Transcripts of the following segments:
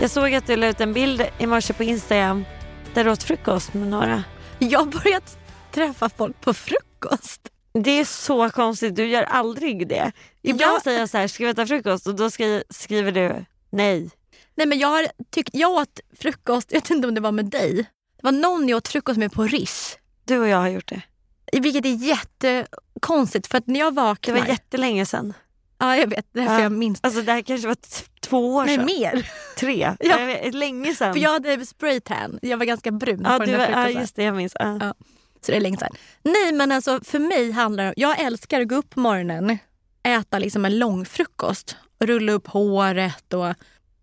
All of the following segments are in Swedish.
Jag såg att du la ut en bild i morse på Instagram där du åt frukost med några. Jag har börjat träffa folk på frukost. Det är så konstigt, du gör aldrig det. Ibland Ja. säger jag så här, ska vi äta frukost? Och då skri- skriver du nej. Nej men jag, har tyckt, jag åt frukost, jag vet inte om det var med dig. Det var någon jag åt frukost med på Rish. Du och jag har gjort det. Vilket är jättekonstigt för att när jag Det vaknar... var jättelänge sedan. Ja jag vet, det är därför Ja. jag minns. Alltså det här kanske var två år Nej sedan. mer. Tre. Ja. Vet, länge sedan. För jag hade spraytan, jag var ganska brun ja, på den där var- ja just det, jag minns. Ja. Ja. Så det är länge sedan. Nej men alltså för mig handlar det jag älskar att gå upp på morgonen, äta liksom en lång frukost, rulla upp håret och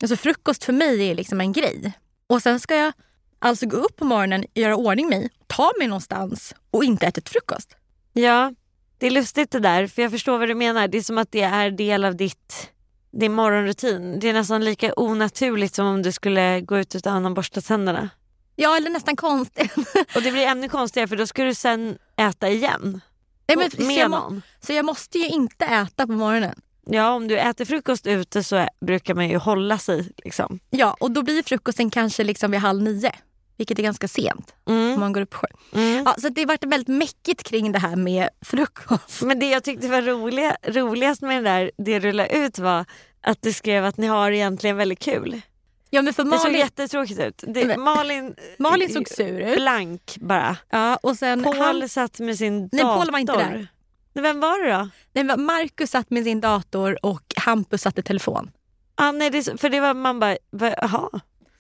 alltså frukost för mig är liksom en grej. Och sen ska jag alltså gå upp på morgonen, göra ordning mig, ta mig någonstans och inte äta ett frukost. ja, det är lustigt det där. För jag förstår vad du menar. Det är som att det är del av ditt, din morgonrutin. Det är nästan lika onaturligt som om du skulle gå ut utan att borsta tänderna. Ja eller nästan konstigt. Och det blir ännu konstigare för då ska du sen äta igen. Nej, men, Och så, med jag någon. så jag måste ju inte äta på morgonen. Ja, om du äter frukost ute så brukar man ju hålla sig. Liksom. Ja, och då blir frukosten kanske liksom vid halv nio. Vilket är ganska sent om Mm. man går upp sju. Mm. Ja, så det har varit väldigt mäckigt kring det här med frukost. Men det jag tyckte var roliga, roligast med det där, det du la ut var att du skrev att ni har egentligen väldigt kul. Ja, men för Det såg Malin, jättetråkigt ut. Det, Men- Malin, Malin såg sur ut. blank bara. Ja, och sen Paul han, satt med sin Nej, dator. Paul var inte där. Nej, Vem var det då? nej, men Marcus satt med sin dator och Hampus satt i telefon. Ah, nej, det, för det var man bara, jaha,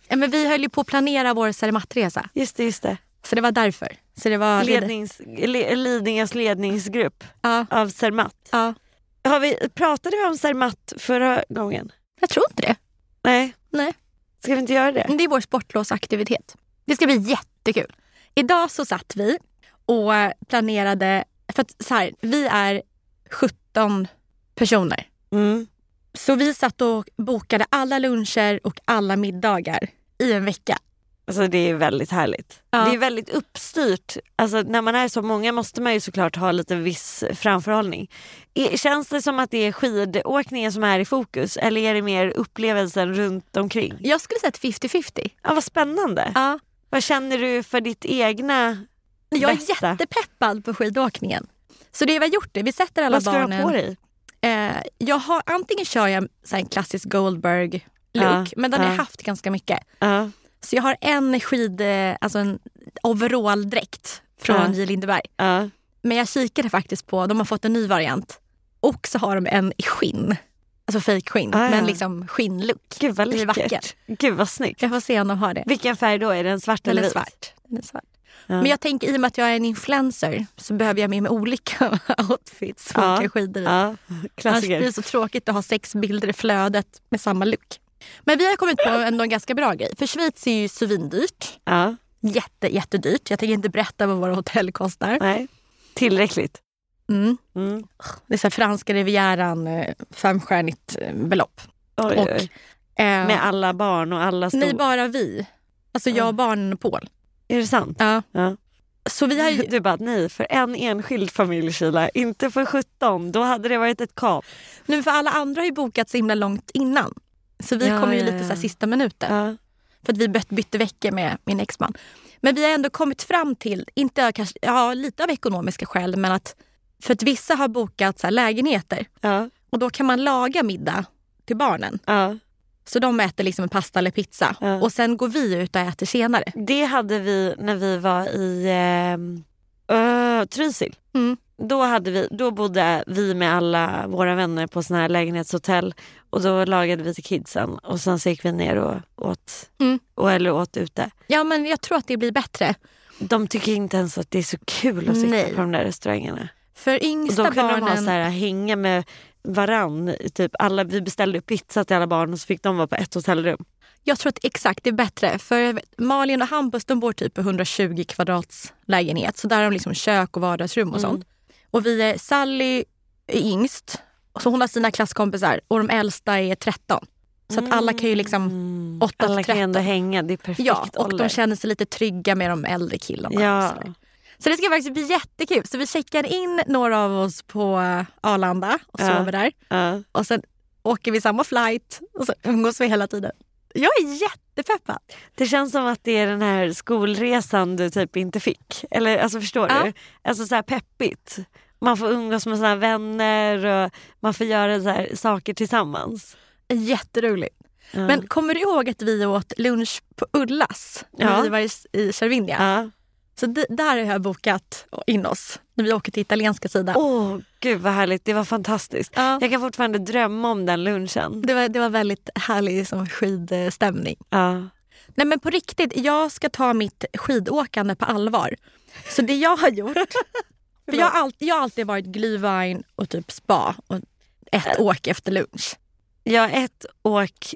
Ja, men vi höll ju på att planera vår Cerematresa. just det. Just det. Så det var därför. Så det var Lednings, le, Lidingös ledningsgrupp Ja, av Zermatt. ja. Har vi, pratade vi om Zermatt förra gången? Jag tror inte det. Nej. Nej. Ska vi inte göra det? Det är vår sportlovsaktivitet. Det ska bli jättekul. Idag så satt vi och planerade, för att så här, vi är 17 personer. Mm. Så vi satt och bokade alla luncher och alla middagar i en vecka. Alltså det är väldigt härligt. Ja. Det är väldigt uppstyrt. Alltså när man är så många måste man ju såklart ha lite viss framförhållning. Är- Känns det som att det är skidåkningen som är i fokus eller är det mer upplevelsen runt omkring? Jag skulle säga att 50-50. Ja, vad spännande. Ja. Vad känner du för ditt egna Jag är bästa? jättepeppad på skidåkningen. Så det vi har gjort det, vi sätter alla Vad ska barnen... du ha på dig? Eh, jag har, antingen kör jag så en klassisk Goldberg-look, Ja, men den har ja. jag haft ganska mycket. Ja. Så jag har en skid, eh, alltså en overalldräkt från. J. Lindeberg. Men jag kikade faktiskt på, de har fått en ny variant. Och så har de en i skinn. Alltså fejkskinn, Ah, ja. men liksom skinnlook. Gud vad Det är vackert. läckert. Gud vad snyggt. Jag får se om de har det. Vilken färg då? Är den svart Den eller vit? svart. Den är svart. Ja. Men jag tänker i och med att jag är en influencer så behöver jag med mig olika outfits för Ja. olika skidor. Ja, Annars blir klassiker. det så tråkigt att ha sex bilder i flödet med samma look. Men vi har kommit på ändå en ganska bra grej. För Schweiz är ju svindyrt. Ja, Jätte, jättedyrt. Jag tänker inte berätta vad våra hotell kostar. nej. Tillräckligt. Mm. Mm. Det är så här franska rivieran, eh, femstjärnigt eh, belopp. Oj, Och, oj. Eh, Med alla barn och alla stor... nej, bara vi. Alltså jag, barnen och Paul. Är det sant? Ja. Ja. Så vi har ju, Du bara nej, för en enskild familj Kila, inte för 17. Då hade det varit ett kap. nu för alla andra har ju bokat så himla långt innan. Så vi Ja, kommer ju ja, lite så här sista minuten. Ja. För att vi byt- bytte veckor med min exman. Men vi har ändå kommit fram till, inte kanske, ja, lite av ekonomiska skäl, men att för att vissa har bokat så här lägenheter Ja. och då kan man laga middag till barnen. Så de äter liksom en pasta eller pizza Ja. och sen går vi ut och äter senare. Det hade vi när vi var i eh, uh, Trysil. Mm. Då, hade vi, då bodde vi med alla våra vänner på såna här lägenhetshotell och då lagade vi till kidsen och sen så gick vi ner och åt, Mm. och, eller åt ute. Ja men jag tror att det blir bättre. De tycker inte ens att det är så kul att sitta Nej. på de där restaurangerna. För Och yngsta då kunde de ha barnen... så här, hänga med varann. Typ alla, vi beställde pizza till alla barn och så fick de vara på ett hotellrum. Jag tror att exakt det är bättre. För Malin och Hampus de bor typ på 120 kvadrats lägenhet. Så där har de liksom kök och vardagsrum och Mm. sånt. Och vi är, Sally är yngst. Så hon har sina klasskompisar och de äldsta är 13. Så att alla kan ju liksom Mm. 8 Alla till kan ändå 13. hänga, det är perfekt Ja, och ålder. de känner sig lite trygga med de äldre killarna. och Ja. Så det ska faktiskt bli jättekul. Så vi checkar in några av oss på Arlanda och sover där. Och sen åker vi samma flight och så umgås vi hela tiden. Jag är jättepeppad. Det känns som att det är den här skolresan du typ inte fick. Eller alltså förstår du? Alltså så här peppigt. Man får umgås med sina vänner och man får göra så här saker tillsammans. Jätteroligt. Ja. Men kommer du ihåg att vi åt lunch på Ullas när Ja. vi var i, i Cervinia? Ja. Så där har jag bokat in oss när vi åker till italienska sidan. Åh gud vad härligt, det var fantastiskt. Ja. Jag kan fortfarande drömma om den lunchen. Det, var, det var väldigt härlig som skidstämning. Ja. Nej men på riktigt, jag ska ta mitt skidåkande på allvar. Så det jag har gjort, för jag har, alltid, jag har alltid varit glühwein och typ spa och ett åk efter lunch. Jag har ett åk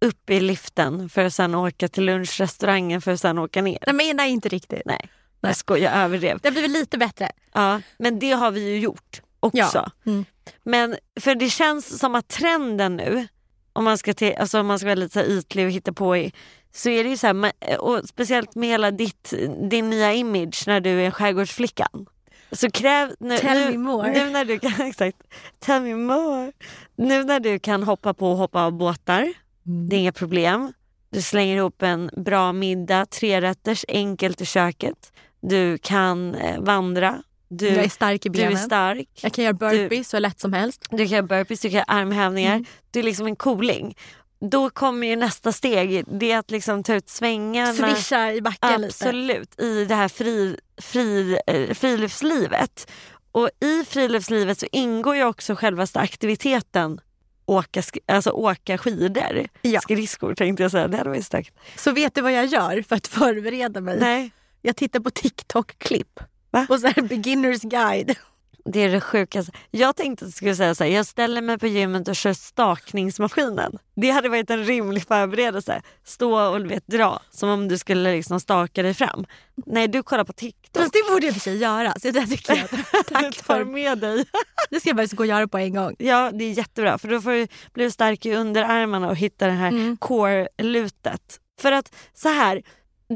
upp i liften för att sen åka till lunchrestaurangen för att sen åka ner. Nej men nej, inte riktigt. Nej, jag skojar, jag överdrev. Det har blivit lite bättre. Ja, men det har vi ju gjort också. Ja. Mm. Men för det känns som att trenden nu, om man ska, te, alltså om man ska vara lite så ytlig och hitta på i, så är det ju så här, ma- och speciellt med hela ditt, din nya image när du är skärgårdsflickan. Så kräv, nu, Tell nu, me more. Nu när du kan, exakt, tell me more. Nu när du kan hoppa på och hoppa av båtar, det är inga problem. Du slänger ihop en bra middag, trerätters, enkelt i köket. Du kan eh, vandra. Du, jag är stark i du är benen. stark. Jag kan göra burpees så lätt som helst. Du kan göra burpees, du kan göra armhävningar. Mm. Du är liksom en cooling. Då kommer ju nästa steg, det är att liksom ta ut svängarna. Swisha i backen lite. Absolut, i det här fri, fri, eh, friluftslivet. Och i friluftslivet så ingår ju också självaste aktiviteten åka, alltså åka skidor. Ja. Skridskor tänkte jag säga, det hade varit starkt. Så vet du vad jag gör för att förbereda mig? Nej, Jag tittar på TikTok-klipp. Och så här beginners guide. det är det sjukaste. Jag tänkte att jag skulle säga så här, jag ställer mig på gymmet och kör stakningsmaskinen. Det hade varit en rimlig förberedelse. Stå och du vet, dra som om du skulle liksom staka dig fram. Nej, du kollar på TikTok. Fast det borde jag för sig göra. Så det tycker jag. Du Tack tar för. med dig. Det ska jag faktiskt gå och göra på en gång. Ja, det är jättebra för då får du, blir du stark i underarmarna och hitta det här Mm. core-lutet. För att så här,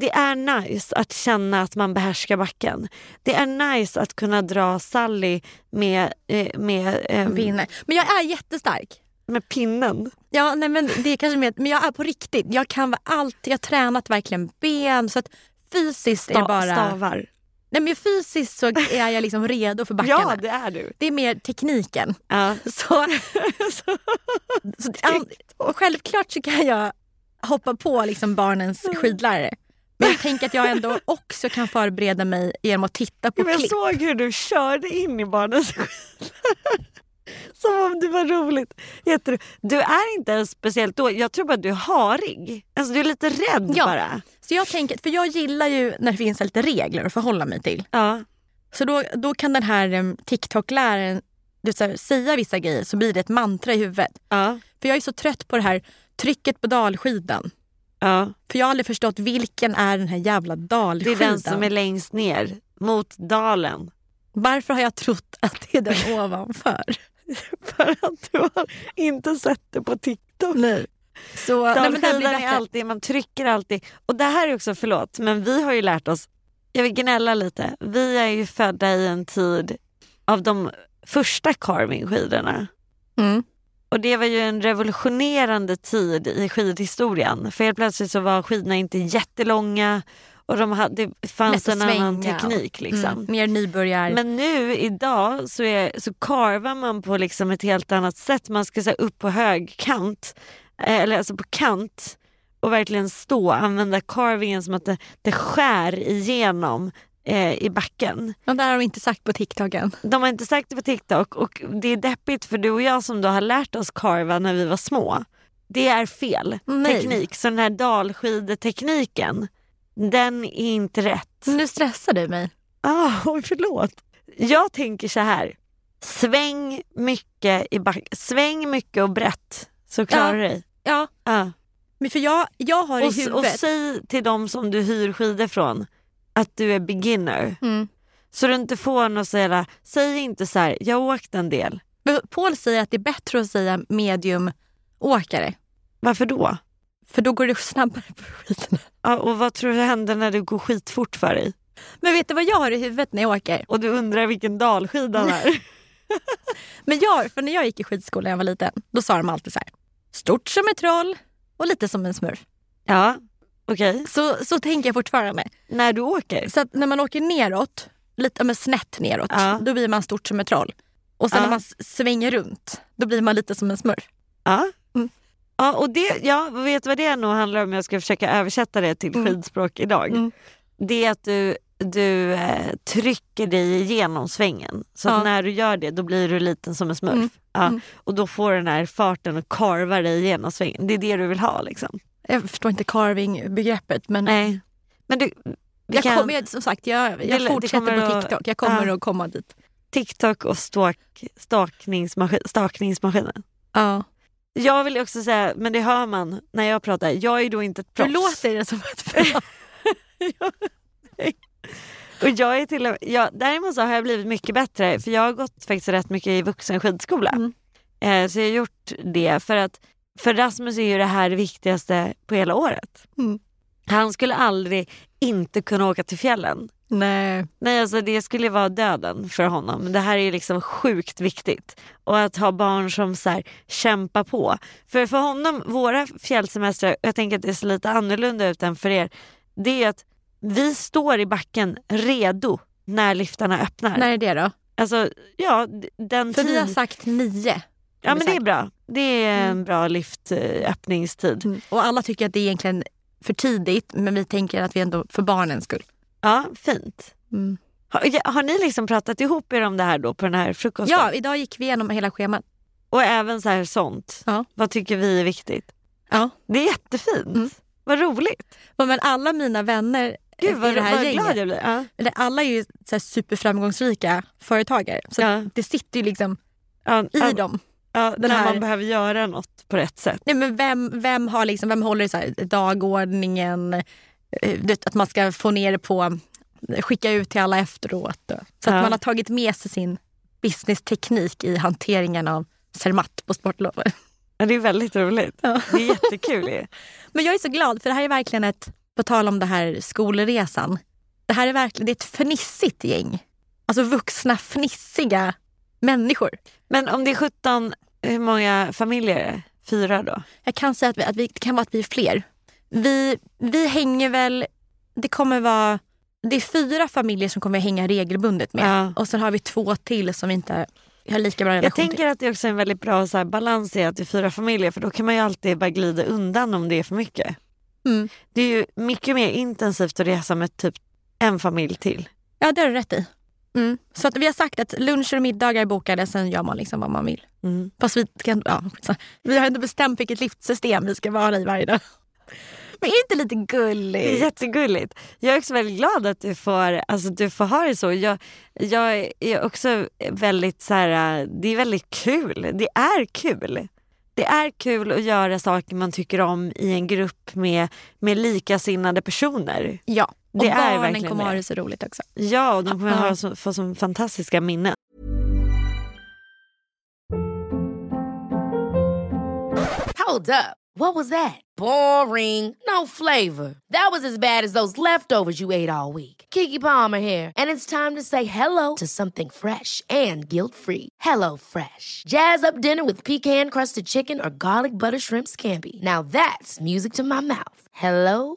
det är nice att känna att man behärskar backen. Det är nice att kunna dra Sally med, eh, med, Pinne. Men jag är jättestark. med pinnen. Ja, nej, men det är kanske mer, men jag är på riktigt. Jag kan allt. Jag har tränat verkligen ben. Så att fysiskt är det Sta- bara... Stavar. Nej, men fysiskt så är jag liksom redo för backarna. Ja, det är du. Det är mer tekniken. Ja. Så, så, an, självklart så kan jag hoppa på liksom barnens skidlärare. Men jag tänker att jag ändå också kan förbereda mig genom att titta på Men jag klipp. såg hur du körde in i barnens Som om det var roligt. Jättero- Du är inte ens speciellt då. Jag tror bara att du är harig. Alltså du är lite rädd Ja. bara. Så jag tänker, för jag gillar ju när det finns lite regler att förhålla mig till. Ja. Så då, då kan den här um, TikTok-läraren du, så här, säga vissa grejer så blir det ett mantra i huvudet. Ja. För jag är så trött på det här trycket på dalskidan. Ja. För jag har aldrig förstått vilken är den här jävla Det är dalskidan. den som är längst ner mot dalen. Varför har jag trott att det är den ovanför? För att du har inte sett det på TikTok. Nej. Så, nej, men det blir Dalskidan är bättre. alltid, man trycker alltid. Och det här är också, förlåt, men vi har ju lärt oss, jag vill gnälla lite, vi är ju födda i en tid av de första carvingskidorna. Mm. Och det var ju en revolutionerande tid i skidhistorien. För helt plötsligt så var skidorna inte jättelånga och de hade, det fanns en annan teknik. Liksom. Mm, mer nybörjar. Men nu idag så, är, så karvar man på liksom ett helt annat sätt. Man ska säga upp på hög kant, eh, eller alltså på kant och verkligen stå använda carvingen som att det, det skär igenom eh, i backen. Och det har de inte sagt på TikTok än. De har inte sagt det på TikTok och det är deppigt för du och jag som då har lärt oss karva när vi var små. Det är fel Nej. teknik. Så den här dalskidetekniken, den är inte rätt. Nu stressar du mig. Ah, oj, förlåt. Jag tänker så här. Sväng mycket i back. Sväng mycket och brett så klarar du dig. Ja, Ja. men för jag, jag har Och, i s- och huvudet... säg till dem som du hyr skidor från att du är beginner. Mm. Så du inte får något säga, säg inte så här, jag har åkt en del. Paul säger att det är bättre att säga mediumåkare. Varför då? För då går det snabbare på skidorna. Ja, och vad tror du händer när det går skitfort för dig? Men vet du vad jag har i huvudet när jag åker? Och du undrar vilken dalskida det är. Men jag, för när jag gick i skidskolan när jag var liten, då sa de alltid så här. Stort som ett troll och lite som en smurf. ja, okej. Så, så tänker jag fortfarande. När du åker? Så när man åker neråt, lite men snett neråt, Ja. då blir man stort som ett troll. Och sen Ja. när man svänger runt, då blir man lite som en smurf. Ja. Mm. Ja, och det, ja, vet du vad det nog handlar om? Jag ska försöka översätta det till Mm. skidspråk idag. Mm. Det är att du, du eh, trycker dig igenom svängen. Så Ja. när du gör det då blir du liten som en smurf. Mm. Ja. Mm. Och då får du den här farten och karvar dig igenom svängen. Det är det du vill ha liksom. Jag förstår inte carving-begreppet men Nej. Men du, jag kan, kommer, som sagt, jag, jag Det- det fortsätter kommer på TikTok. Jag kommer ja. att komma dit. TikTok och stalk, stakningsmaskin, stakningsmaskinen. Ja. Jag vill också säga, men det hör man när jag pratar, jag är då inte ett proffs. Hur låter det som ett bra? Och jag är till och, jag, däremot så har jag blivit mycket bättre för jag har gått faktiskt rätt mycket i vuxenskidskola. Mm. Eh, så jag har gjort det för att för Rasmus är ju det här det viktigaste på hela året. Mm. Han skulle aldrig inte kunna åka till fjällen. Nej. Nej, alltså det skulle vara döden för honom. Det här är liksom sjukt viktigt. Och att ha barn som så här, kämpar på. För för honom, våra fjällsemestrar, jag tänker att det ser lite annorlunda ut än för er. Det är att vi står i backen redo när liftarna öppnar. När är det då? Alltså, ja, den För tid... vi har sagt nio. ja, men det är sagt. bra. Det är en Mm. bra liftöppningstid. Mm. Och alla tycker att det är egentligen för tidigt men vi tänker att vi ändå för barnens skull. Ja, fint. Mm. Har, har ni liksom pratat ihop er om det här då på den här frukosten? Ja, idag gick vi igenom hela schemat. Och även så här sånt. Ja. Vad tycker vi är viktigt? Ja. Det är jättefint. Mm. Vad roligt. Men alla mina vänner Gud i vad, det här vad gänget, glad jag blir. Ja. alla är ju så superframgångsrika företagare. Så Ja. det sitter ju liksom i dem. Ja, den här- man behöver göra något på rätt sätt. Nej, men vem, vem, har liksom, vem håller i så här, dagordningen? Eh, Att man ska få ner det på, skicka ut till alla efteråt. och- Så Ja. att man har tagit med sig sin businessteknik i hanteringen av Zermatt på sportlovet. Ja, det är väldigt roligt. Ja. Det är jättekul. Men jag är så glad för det här är verkligen ett, på tal om det här skolresan. Det här är verkligen det är ett fnissigt gäng. Alltså vuxna fnissiga människor. Men om det är 17, hur många familjer är det? Fyra då? Jag kan säga att, vi, att vi, det kan vara att vi är fler. Vi, vi hänger väl, det kommer vara, det är fyra familjer som kommer hänga regelbundet med. Ja. Och sen har vi två till som vi inte har lika bra relation Jag tänker att det också är en väldigt bra så här, balans i att det är fyra familjer för då kan man ju alltid bara glida undan om det är för mycket. till. Mm. Det är ju mycket mer intensivt att resa med typ en familj till. Ja, det har du rätt i. Mm. Så att vi har sagt att luncher och middagar är bokade, sen gör man liksom vad man vill. Mm. Fast vi, kan, ja, vi har inte bestämt vilket liftsystem vi ska vara i varje dag. Men är det inte lite Det är gulligt? jättegulligt. Jag är också väldigt glad att du får, alltså, du får ha det så. Jag, jag är också väldigt så här, det är väldigt kul. Det är kul. Det är kul att göra saker man tycker om i en grupp med, med likasinnade personer. Ja, och Det är barnen verkligen kommer det. ha det så roligt också. Ja, och de kommer ha så, få så fantastiska minnen. Hold up. What was that? Boring. No flavor. That was as bad as those leftovers you ate all week. Kiki Palmer here, and it's time to say hello to something fresh and guilt-free. Hello Fresh. Jazz up dinner with pecan-crusted chicken or garlic butter shrimp scampi. Now that's music to my mouth. Hello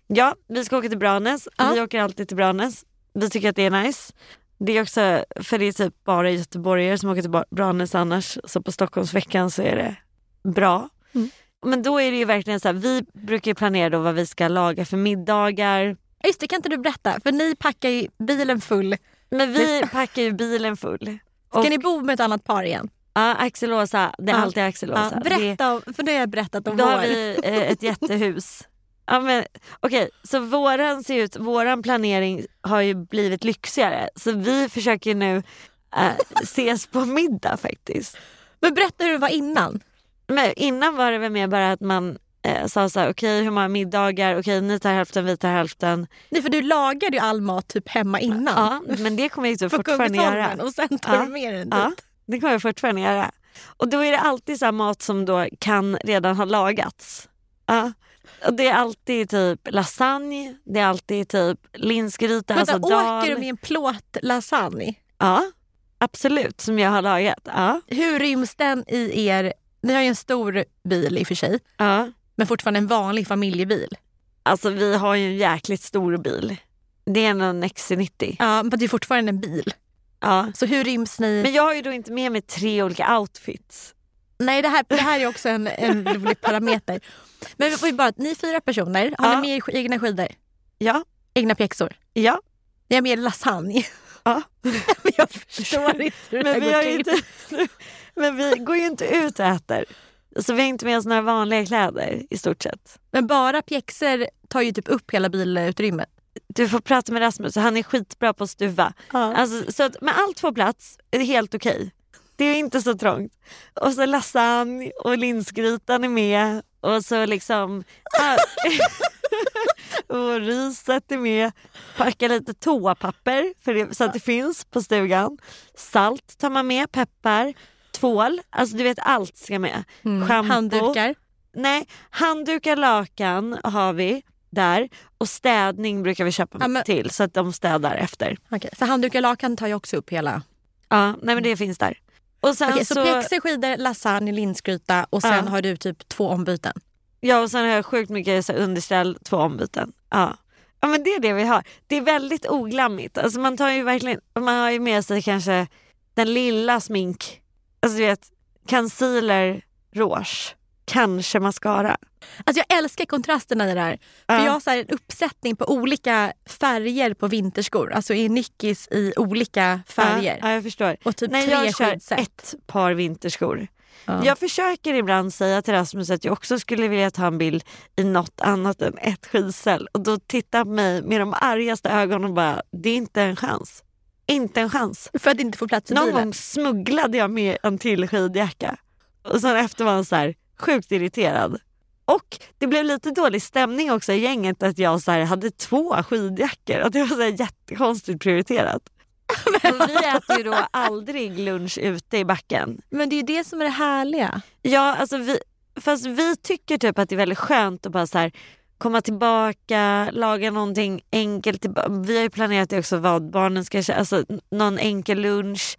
Ja, vi ska åka till Branäs. Ja. Vi åker alltid till Branäs. Vi tycker att det är nice. Det är också, för det är typ bara göteborgare som åker till Branäs annars. Så på Stockholmsveckan så är det bra. Mm. Men då är det ju verkligen så här, vi brukar planera då vad vi ska laga för middagar. Ja, Just det, kan inte du berätta? För ni packar ju bilen full. Men vi packar ju bilen full. Ska Och- ni bo med ett annat par igen? Ja, Axel och Åsa. Det är Ja. alltid Axel och Ja, Åsa. Det- berätta, om, för nu har jag berättat om Då vår. har vi eh, ett jättehus. Ja, men, Okej, så våran ser ut, våran planering har ju blivit lyxigare. Så vi försöker nu eh, ses på middag faktiskt. Men berätta hur det var innan. Men innan var det väl mer bara att man eh, sa så här, okej hur många middagar, okej ni tar hälften, vi tar hälften. Nej, för du lagade ju all mat typ hemma innan. Ja, men det kommer jag ju på fortfarande göra. Och sen tar Ja. du med den Ja, dit. det kommer jag fortfarande göra. Och då är det alltid så mat som då kan redan ha lagats. Ja. Det är alltid typ lasagne, det är alltid typ linsgryta, Vänta, alltså dal. åker du med en plåtlasagne? Ja, absolut, som jag har lagat. Ja. Hur ryms den i er... Ni har ju en stor bil i och för sig, Ja. men fortfarande en vanlig familjebil. Alltså vi har ju en jäkligt stor bil. Det är en XC90. Ja, men det är fortfarande en bil. Ja. Så hur ryms ni? Men jag har ju då inte med mig tre olika outfits. Nej, det här, det här är också en, en rolig parameter. Men vi bara, ni fyra personer. Har Ja. ni med er egna skidor? Ja, Egna pjäxor? ja. Ni har med er lasagne? Ja. Men jag förstår inte hur det Men vi, går till. inte, men vi går ju inte ut och äter. Så vi har inte med oss några vanliga kläder i stort sett. Men bara pjäxor tar ju typ upp hela bilutrymmet. Du får prata med Rasmus, han är skitbra på att stuva. Ja. Alltså, så att, men allt får plats, är det helt okej. Det är inte så trångt. Och så lasagne och linsgrytan är med. Och så liksom... och riset är med. Packa lite toapapper för det, så att det finns på stugan. Salt tar man med, peppar, tvål. Alltså du vet allt ska med. Mm. Shampoo. Handdukar. Nej, handdukar, lakan har vi där. Och städning brukar vi köpa Ja, men- till så att de städar efter. Okej, så handdukar och lakan tar ju också upp hela. Ja, nej men det finns där. Och sen Okej, så, så, pjäxor, skidor, lasagne, linsgryta och sen Ja. har du typ två ombyten. ja, och sen har jag sjukt mycket så underställ, två ombyten. Ja. ja men det är det vi har. Det är väldigt oglammigt. Alltså man tar ju verkligen, man har ju med sig kanske den lilla smink, alltså du vet concealer, rouge, kanske mascara. Alltså jag älskar kontrasterna i det där. För Ja. jag har så en uppsättning på olika färger på vinterskor. Alltså i Nickis i olika färger. Ja, ja jag förstår. Och typ Nej, tre jag kör skidset. ett par vinterskor. Ja. Jag försöker ibland säga till Rasmus att jag också skulle vilja ta en bild i något annat än ett skidställ. Och då tittar han på mig med de argaste ögonen och bara, det är inte en chans. Inte en chans. För att inte få plats i Någon bilen. gång smugglade jag med en till skidjacka. Och sen efter var han så här, sjukt irriterad. Och det blev lite dålig stämning också i gänget att jag så här, hade två skidjackor. Att det var så här jättekonstigt prioriterat. Och vi äter ju då aldrig lunch ute i backen. Men det är ju det som är det härliga. Ja, alltså vi, fast vi tycker typ att det är väldigt skönt att bara så här, komma tillbaka, laga någonting enkelt. Vi har ju planerat det också vad barnen ska köra, alltså någon enkel lunch,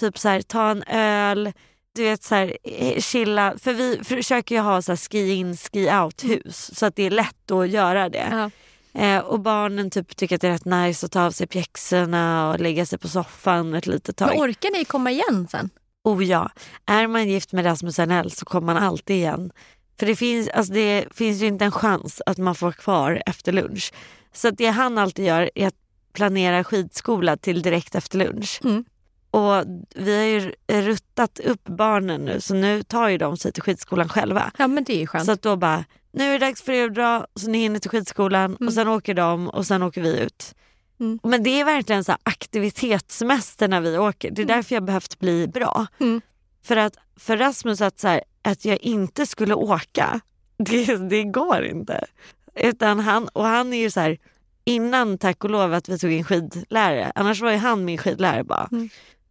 typ så här, ta en öl, du vet så här, eh, chilla. För vi försöker ju ha så här, ski in, ski out hus så att det är lätt att göra det. Ja. Eh, och barnen typ tycker att det är rätt nice att ta av sig pjäxorna och lägga sig på soffan ett litet tag. Men orkar ni komma igen sen? Oh ja, är man gift med Rasmus Arnell så kommer man alltid igen. För det finns, alltså det finns ju inte en chans att man får vara kvar efter lunch. Så det han alltid gör är att planera skidskola till direkt efter lunch. Mm. Och vi har ju ruttat upp barnen nu så nu tar ju de sig till skidskolan själva. Ja men det är ju skönt. Så att då bara, nu är det dags för er att dra så ni hinner till skidskolan och sen åker de och sen åker vi ut. Mm. Men det är verkligen så aktivitetssemester när vi åker. Det är därför jag behövt bli bra. Mm. För att för Rasmus att, så här, att jag inte skulle åka, det, det går inte. Utan han, och han är ju så här, innan tack och lov att vi tog in skidlärare, annars var ju han min skidlärare bara.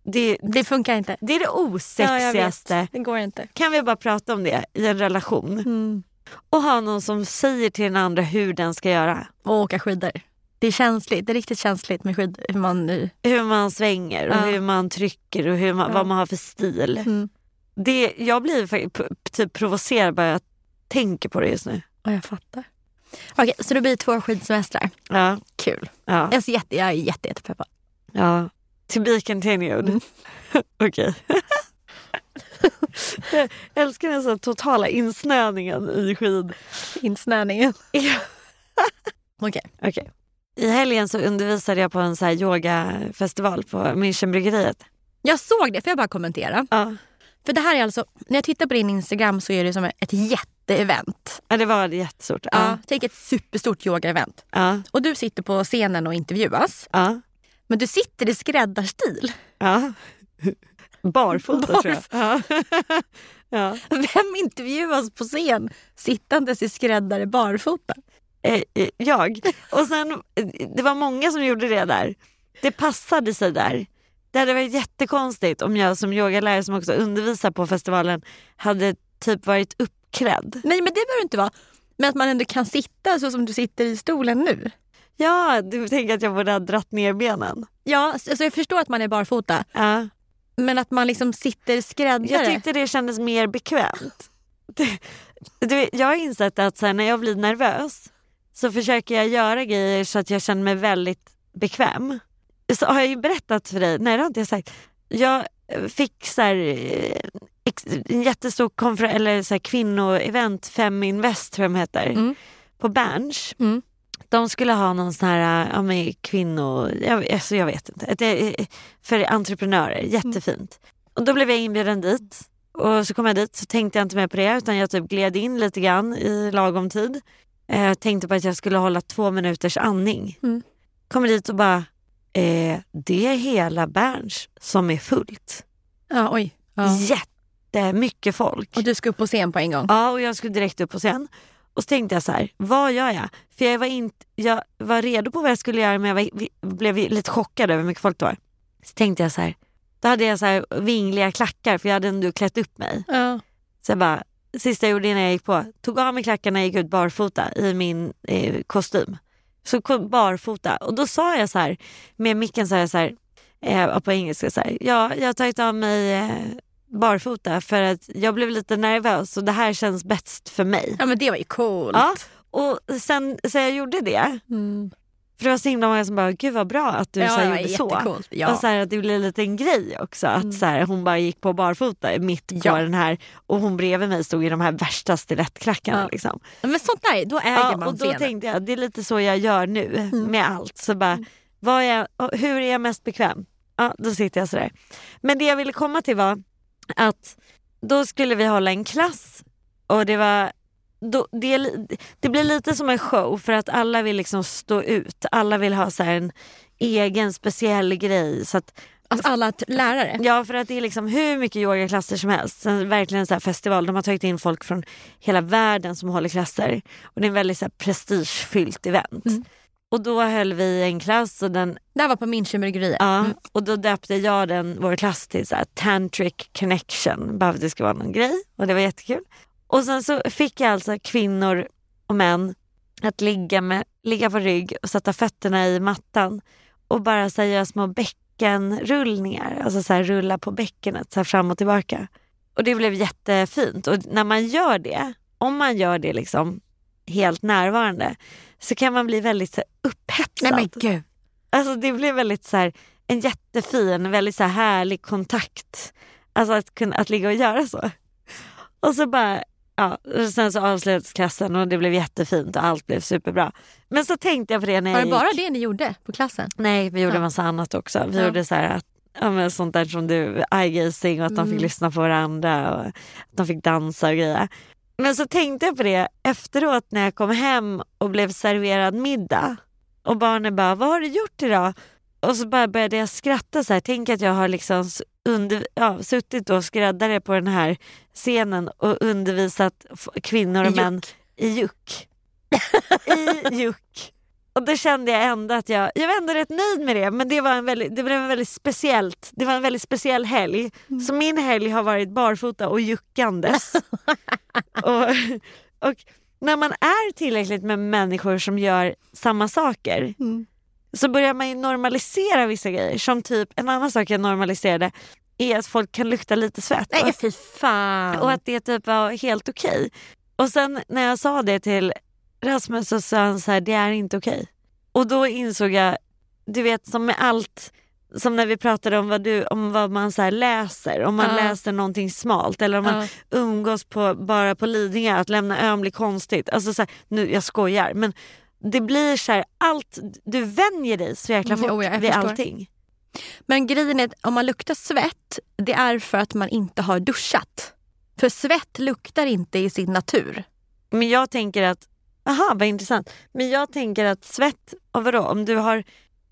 Det, Det funkar inte. det är det Ja, osexigaste. vet. Det går inte. kan vi bara prata om det i en relation? Mm. Och ha någon som säger till den andra hur den ska göra. Och åka skidor. Det är känsligt. Det är riktigt känsligt med skidor. Hur man nu... Hur man svänger och Ja. hur man trycker och hur man, Ja. vad man har för stil. Mm. Det, jag blir typ provocerad bara jag tänker på det just nu. Ja, jag fattar. Okej, så det blir två skidsemestrar. Ja, Kul. ja, Jag är, så jätte, jag är jätte, jättepeppad. ja. To be continued. Mm. Okej. jag älskar den så totala insnöningen i skid. Insnöningen. Okej. Okej. I helgen så undervisade jag på en så här yogafestival på Münchenbryggeriet. Jag såg det, får jag bara kommentera? Ja. För det här är alltså, när jag tittar på din Instagram så är det som ett jätteevent. ja, det var jättestort. Ja. Ja. Tänk ett superstort yogaevent. Ja. Och du sitter på scenen och intervjuas. Ja. Men du sitter i skräddarstil. ja. Barfota tror jag. Ja. ja. Vem intervjuas på scen sittandes i skräddare barfota? Eh, eh, jag. Och sen, eh, det var många som gjorde det där. Det passade sig där. Det hade varit jättekonstigt om jag som yogalärare som också undervisar på festivalen hade typ varit uppklädd. Nej men det behöver det inte vara. Men att man ändå kan sitta så som du sitter i stolen nu. Ja, du tänker att jag borde ha dratt ner benen. Ja, alltså jag förstår att man är barfota. Ja. Men att man liksom sitter skräddare. Jag tyckte det kändes mer bekvämt. Du, jag har insett att så här, när jag blir nervös så försöker jag göra grejer så att jag känner mig väldigt bekväm. Så har jag ju berättat för dig, nej det har inte jag sagt. Jag fick så här, eh, en jättestor konfer- eller så här, kvinnoevent, Feminvest tror jag de heter, Mm. på Berns. Mm. De skulle ha någon sån här ja, men kvinno... Jag, alltså jag vet inte. Eh, för entreprenörer, jättefint. Och då blev jag inbjuden dit. Och så kom jag dit så tänkte jag inte mer på det utan jag typ gled in lite grann i lagom tid. Eh, Jag tänkte på att jag skulle hålla två minuters andning. Mm. Kommer dit och bara, eh, det är hela Berns som är fullt. Ja, oj. Ja. Jättemycket folk. Och du ska upp på scen på en gång? Ja, och jag skulle direkt upp på scen. Och så tänkte jag så här, vad gör jag? För jag var, inte, jag var redo på vad jag skulle göra men jag var, blev lite chockad över hur mycket folk det var. Så tänkte jag så här, då hade jag så här vingliga klackar för jag hade ändå klätt upp mig. Ja. Så jag bara, sista jag gjorde innan jag gick på, tog av mig klackarna och gick ut barfota i min eh, kostym. Så kom barfota och då sa jag så här, med micken sa jag så här, eh, på engelska så här, ja jag har tagit av mig eh, barfota för att jag blev lite nervös och det här känns bäst för mig. ja men det var ju coolt. Ja, och sen så jag gjorde det, Mm. för det var så himla många som bara, gud vad bra att du ja, så gjorde så. Ja. Mm. Och så här, att det blev en liten grej också. Att så här, hon bara gick på barfota mitt på Ja. den här och hon bredvid mig stod i de här värsta stilettklackarna. Ja. Liksom. men sånt där, då äger Ja, man och då scenen. tänkte jag det är lite så jag gör nu Mm. med allt. Så bara, vad är, hur är jag mest bekväm? Ja, då sitter jag sådär. Men det jag ville komma till var att då skulle vi hålla en klass och det var då, det, det blir lite som en show för att alla vill liksom stå ut. Alla vill ha så en egen speciell grej. Så att, Alltså alla lärare. ja, för att det är liksom hur mycket yogaklasser som helst. Sen verkligen så festival. De har tagit in folk från hela världen som håller klasser. Och det är en väldigt så här prestigefyllt event. Mm. Och då höll vi en klass och den Det här var på Münchenbryggeriet. Ja, och då döpte jag den, vår klass till så här, Tantric Connection, bara för att det ska vara någon grej. Och det var jättekul. Och sen så fick jag alltså kvinnor och män att ligga, med, ligga på rygg och sätta fötterna i mattan och bara så här, göra små bäckenrullningar. Alltså så här, rulla på bäckenet så här, fram och tillbaka. Och det blev jättefint. Och när man gör det, om man gör det liksom helt närvarande så kan man bli väldigt så här, upphetsad. Nej men gud. Alltså det blev väldigt så här, en jättefin, väldigt så här härlig kontakt. Alltså att, kunna, att ligga och göra så. Och så bara, ja, och sen så avslutades klassen och det blev jättefint och allt blev superbra. Men så tänkte jag på det när Var jag det bara det ni gjorde på klassen? Nej, vi gjorde Ja. massa annat också. Vi Ja. gjorde så här att, ja, men sånt där som du, eye-gazing och att de Mm. fick lyssna på varandra och att de fick dansa och grejer. Men så tänkte jag på det efteråt när jag kom hem och blev serverad middag. Och barnen bara, vad har du gjort idag? Och så bara började jag skratta så här. Tänk att jag har liksom under, ja, suttit och skräddare på den här scenen och undervisat kvinnor och män i juck. I juck. Och då kände jag ändå att jag, jag var ändå rätt nöjd med det men det var en väldigt, det blev en väldigt speciellt, det var en väldigt speciell helg. Så min helg har varit barfota och juckandes. och, och när man är tillräckligt med människor som gör samma saker så börjar man ju normalisera vissa grejer. Som typ, en annan sak jag normaliserade är att folk kan lukta lite svett. Nej fy fan. Och att det typ var helt okej. Och sen när jag sa det till Rasmus sa han så här, det är inte okej. Och då insåg jag, du vet som med allt, som när vi pratade om vad, du, om vad man så här läser, om man Ja. läser någonting smalt eller om man Ja. umgås på, bara på Lidingö, att lämna ön blir konstigt. Alltså så här, nu, jag skojar men det blir så här, allt, du vänjer dig så jäkla Mm, fort jo, jag vid förstår. allting. Men grejen är att om man luktar svett, det är för att man inte har duschat. För svett luktar inte i sin natur. Men jag tänker att, aha vad intressant. Men jag tänker att svett, och vadå, om du har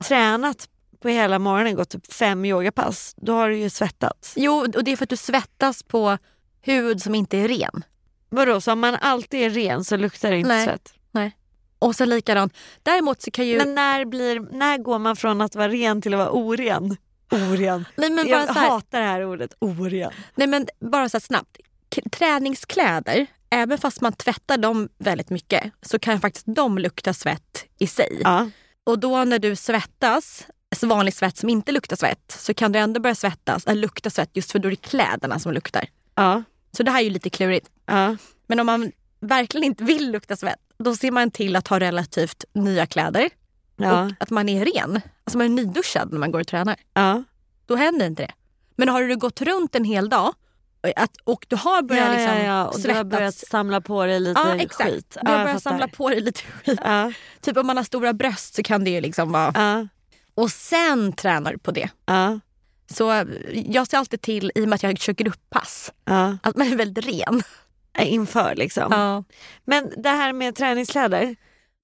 tränat på hela morgonen, gått typ fem yogapass, då har du ju svettats. Jo, och det är för att du svettas på hud som inte är ren. Vadå, så om man alltid är ren så luktar det inte Nej. svett? Och så likadant. Däremot så kan ju... Men när, blir, när går man från att vara ren till att vara oren? Oren. nej, men bara jag så här, hatar det här ordet, oren. nej, men bara så snabbt. Träningskläder, även fast man tvättar dem väldigt mycket så kan faktiskt de lukta svett i sig. Ja. Och då när du svettas, alltså vanlig svett som inte luktar svett, så kan du ändå börja svettas, eller lukta svett just för då är det kläderna som luktar. Ja. Så det här är ju lite klurigt. Ja. Men om man verkligen inte vill lukta svett, då ser man till att ha relativt nya kläder Ja. och att man är ren. Alltså man är nyduschad när man går och tränar. Ja. Då händer inte det. Men har du gått runt en hel dag att, och du har börjat Ja, liksom ja, ja. Och du har börjat samla på dig lite ja, exakt. skit. Du har börjat samla på dig lite skit. Typ om man har stora bröst så kan det ju liksom vara... Och sen tränar du på det. Så jag ser alltid till, i och med att jag kör grupppass, att man är väldigt ren. Inför liksom. Men det här med träningskläder.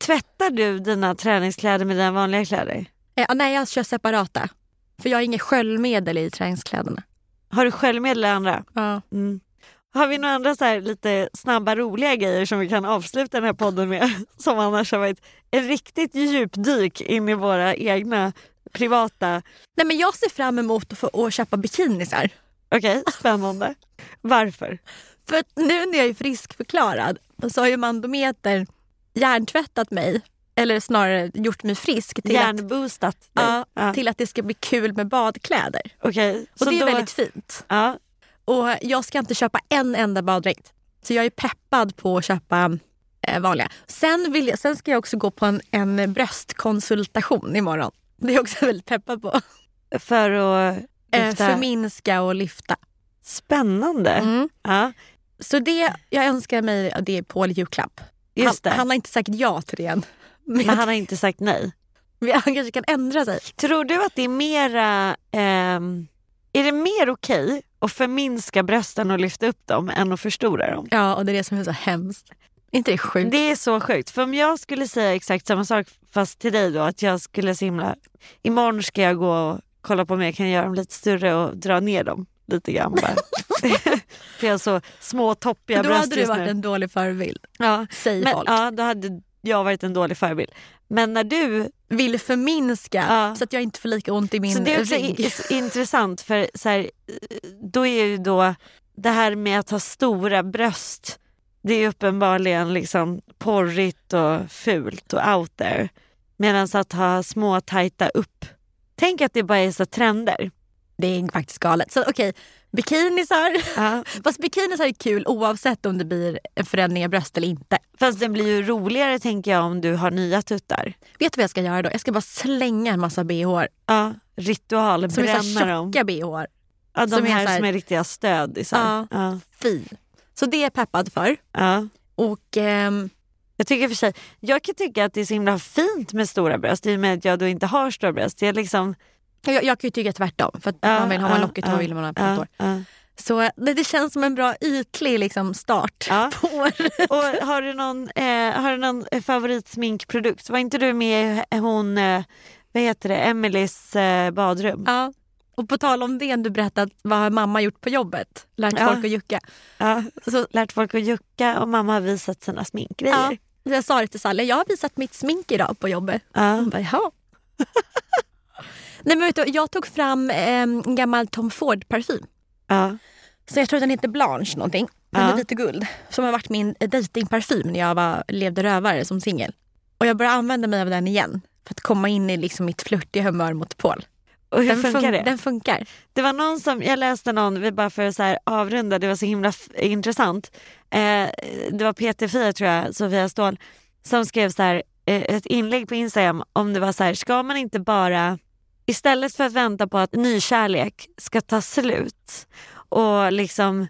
Tvättar du dina träningskläder med dina vanliga kläder? Eh, nej, jag kör separata. För jag har inget sköljmedel i träningskläderna. Har du sköljmedel eller andra? Ja. Mm. Har vi några andra så här lite snabba roliga grejer som vi kan avsluta den här podden med? Som annars har varit en riktigt djupdyk in i våra egna privata... Nej, men jag ser fram emot att få att köpa bikinisar. Okej, spännande. Varför? För nu när jag är friskförklarad så har ju Mandometer hjärntvättat mig. Eller snarare gjort mig frisk till, att, Hjärnboostat ja, Ja. till att det ska bli kul med badkläder. Okej, Och så det är då- väldigt fint. Ja, Och jag ska inte köpa en enda baddräkt. Så jag är peppad på att köpa eh, vanliga. Sen, vill jag, sen ska jag också gå på en, en bröstkonsultation imorgon. Det är jag också väldigt peppad på. för att Eh, lyfta... förminska och lyfta. Spännande. Mm. Ja, Så det jag önskar mig det är Paul julklapp. just det. Han, han har inte sagt ja till det än. Men han har inte sagt nej. han kanske kan ändra sig. Tror du att det är mera... ehm, är det mer okej att förminska brösten och lyfta upp dem än att förstora dem? Ja, och det är det som är så hemskt. Är inte det sjukt? Det är så sjukt. För om jag skulle säga exakt samma sak fast till dig då att jag skulle simla. Imorgon ska jag gå och kolla på om jag kan göra dem lite större och dra ner dem lite grann bara. För jag har så små toppiga Då bröst hade du varit nu. en dålig förebild, Ja. säger Men, folk. ja, då hade jag varit en dålig förebild. Men när du Vill förminska Ja. så att jag inte får lika ont i min Så det är också rygg. i- intressant för så här, då är ju då det här med att ha stora bröst det är uppenbarligen liksom porrigt och fult och out there. Medan att ha små tajta upp, tänk att det bara är så trender. Det är faktiskt galet. Så okej, bikinisar. Ja. Fast bikinisar är kul oavsett om det blir en förändring av bröst eller inte. Fast det blir ju roligare tänker jag om du har nya tuttar. Vet du vad jag ska göra då? Jag ska bara slänga en massa bh Ja, ritual, som är så bränna här tjocka bh. Ja, de som är här, här- som är riktiga stöd. i så här. Ja. Fy. Så det är jag peppad för. Ja. Och ehm, Jag tycker för sig, jag kan tycka att det är så himla fint med stora bröst i och med att jag då inte har stora bröst. Jag liksom, jag, jag kan ju tycka tvärtom. För att man vill, har man lockigt hår vill man ha ja, platt hår. ja. Så det, det känns som en bra ytlig liksom, start Ja. på året. Och har du någon, eh, har du någon eh, favoritsminkprodukt? Var inte du med hon, eh, vad heter det, Emelies eh, badrum? Ja. Och på tal om det, du berättat vad har mamma gjort på jobbet? Lärt Ja. folk att jucka. Ja, Så, lärt folk att jucka och mamma har visat sina sminkgrejer. ja. Jag sa det till Sally, jag har visat mitt smink idag på jobbet. Ja. Hon bara, jaha. Nej, men vet du, jag tog fram eh, en gammal Tom Ford-parfym. Ja. Så jag tror att den heter Blanche någonting. Den Ja. är och guld. Som har varit min datingparfym när jag var, levde rövare som singel. Och jag börjar använda mig av den igen. För att komma in i liksom mitt flörtiga humör mot Paul. Och hur Den, funkar fun- det? den funkar. Det var någon som, jag läste någon, vi bara för att så här avrunda, det var så himla intressant. Eh, det var PT4 tror jag, Sofia Ståhl, som skrev så här, eh, ett inlägg på Instagram om det var så här, ska man inte bara, istället för att vänta på att nykärlek ska ta slut och liksom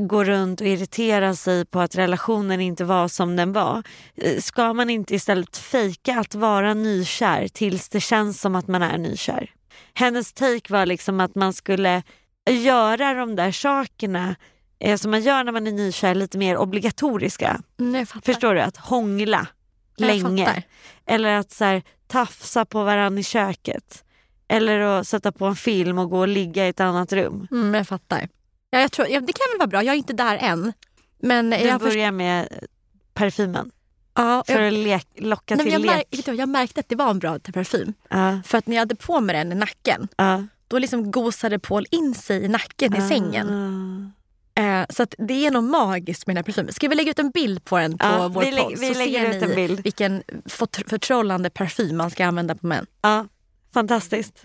gå runt och irritera sig på att relationen inte var som den var. eh, Ska man inte istället fejka att vara nykär tills det känns som att man är nykär? hennes take var liksom att man skulle göra de där sakerna eh, som man gör när man är nykär lite mer obligatoriska. Mm. Förstår du? Att hångla länge. Eller att så här, tafsa på varandra i köket. Eller att sätta på en film och gå och ligga i ett annat rum. Mm, jag fattar. Ja, jag tror, ja, det kan väl vara bra. Jag är inte där än. Men Du jag, börjar med parfymen ja, för jag, att lek, locka nej, till jag, lek. märk, jag märkte att det var en bra parfym. Ja, För att när jag hade på mig den i nacken, ja. då liksom gosade Paul in sig i nacken i sängen. Ah. Eh, så att det är nog magiskt med den här parfymen. Ska vi lägga ut en bild på den på vår vi podd? vi så lägger ser ut en bild. vilken förtrollande parfym man ska använda på män. Ja, fantastiskt.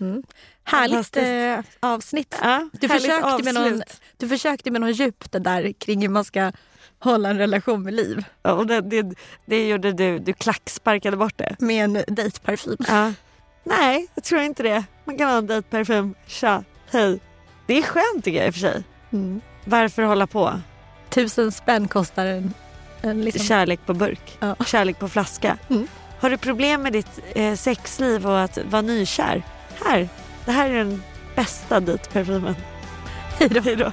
Härligt Fantastiskt. eh, avsnitt. Ja, Du försökte, med någon, du försökte med något djupt där kring hur man ska hålla en relation med liv Ja, och det, det, det gjorde du, du klacksparkade bort det. med en dejtparfym. Ja. Nej, jag tror inte det. Man kan ha en dejtparfym. Tja, hej. Det är skönt tycker jag i och för sig. Mm. Varför hålla på? Tusen spänn kostar en, en liksom... Kärlek på burk, Ja. kärlek på flaska. Mm. Har du problem med ditt eh, sexliv och att vara nykär? Här, det här är den bästa dejtparfymen. Hej då. Hej då.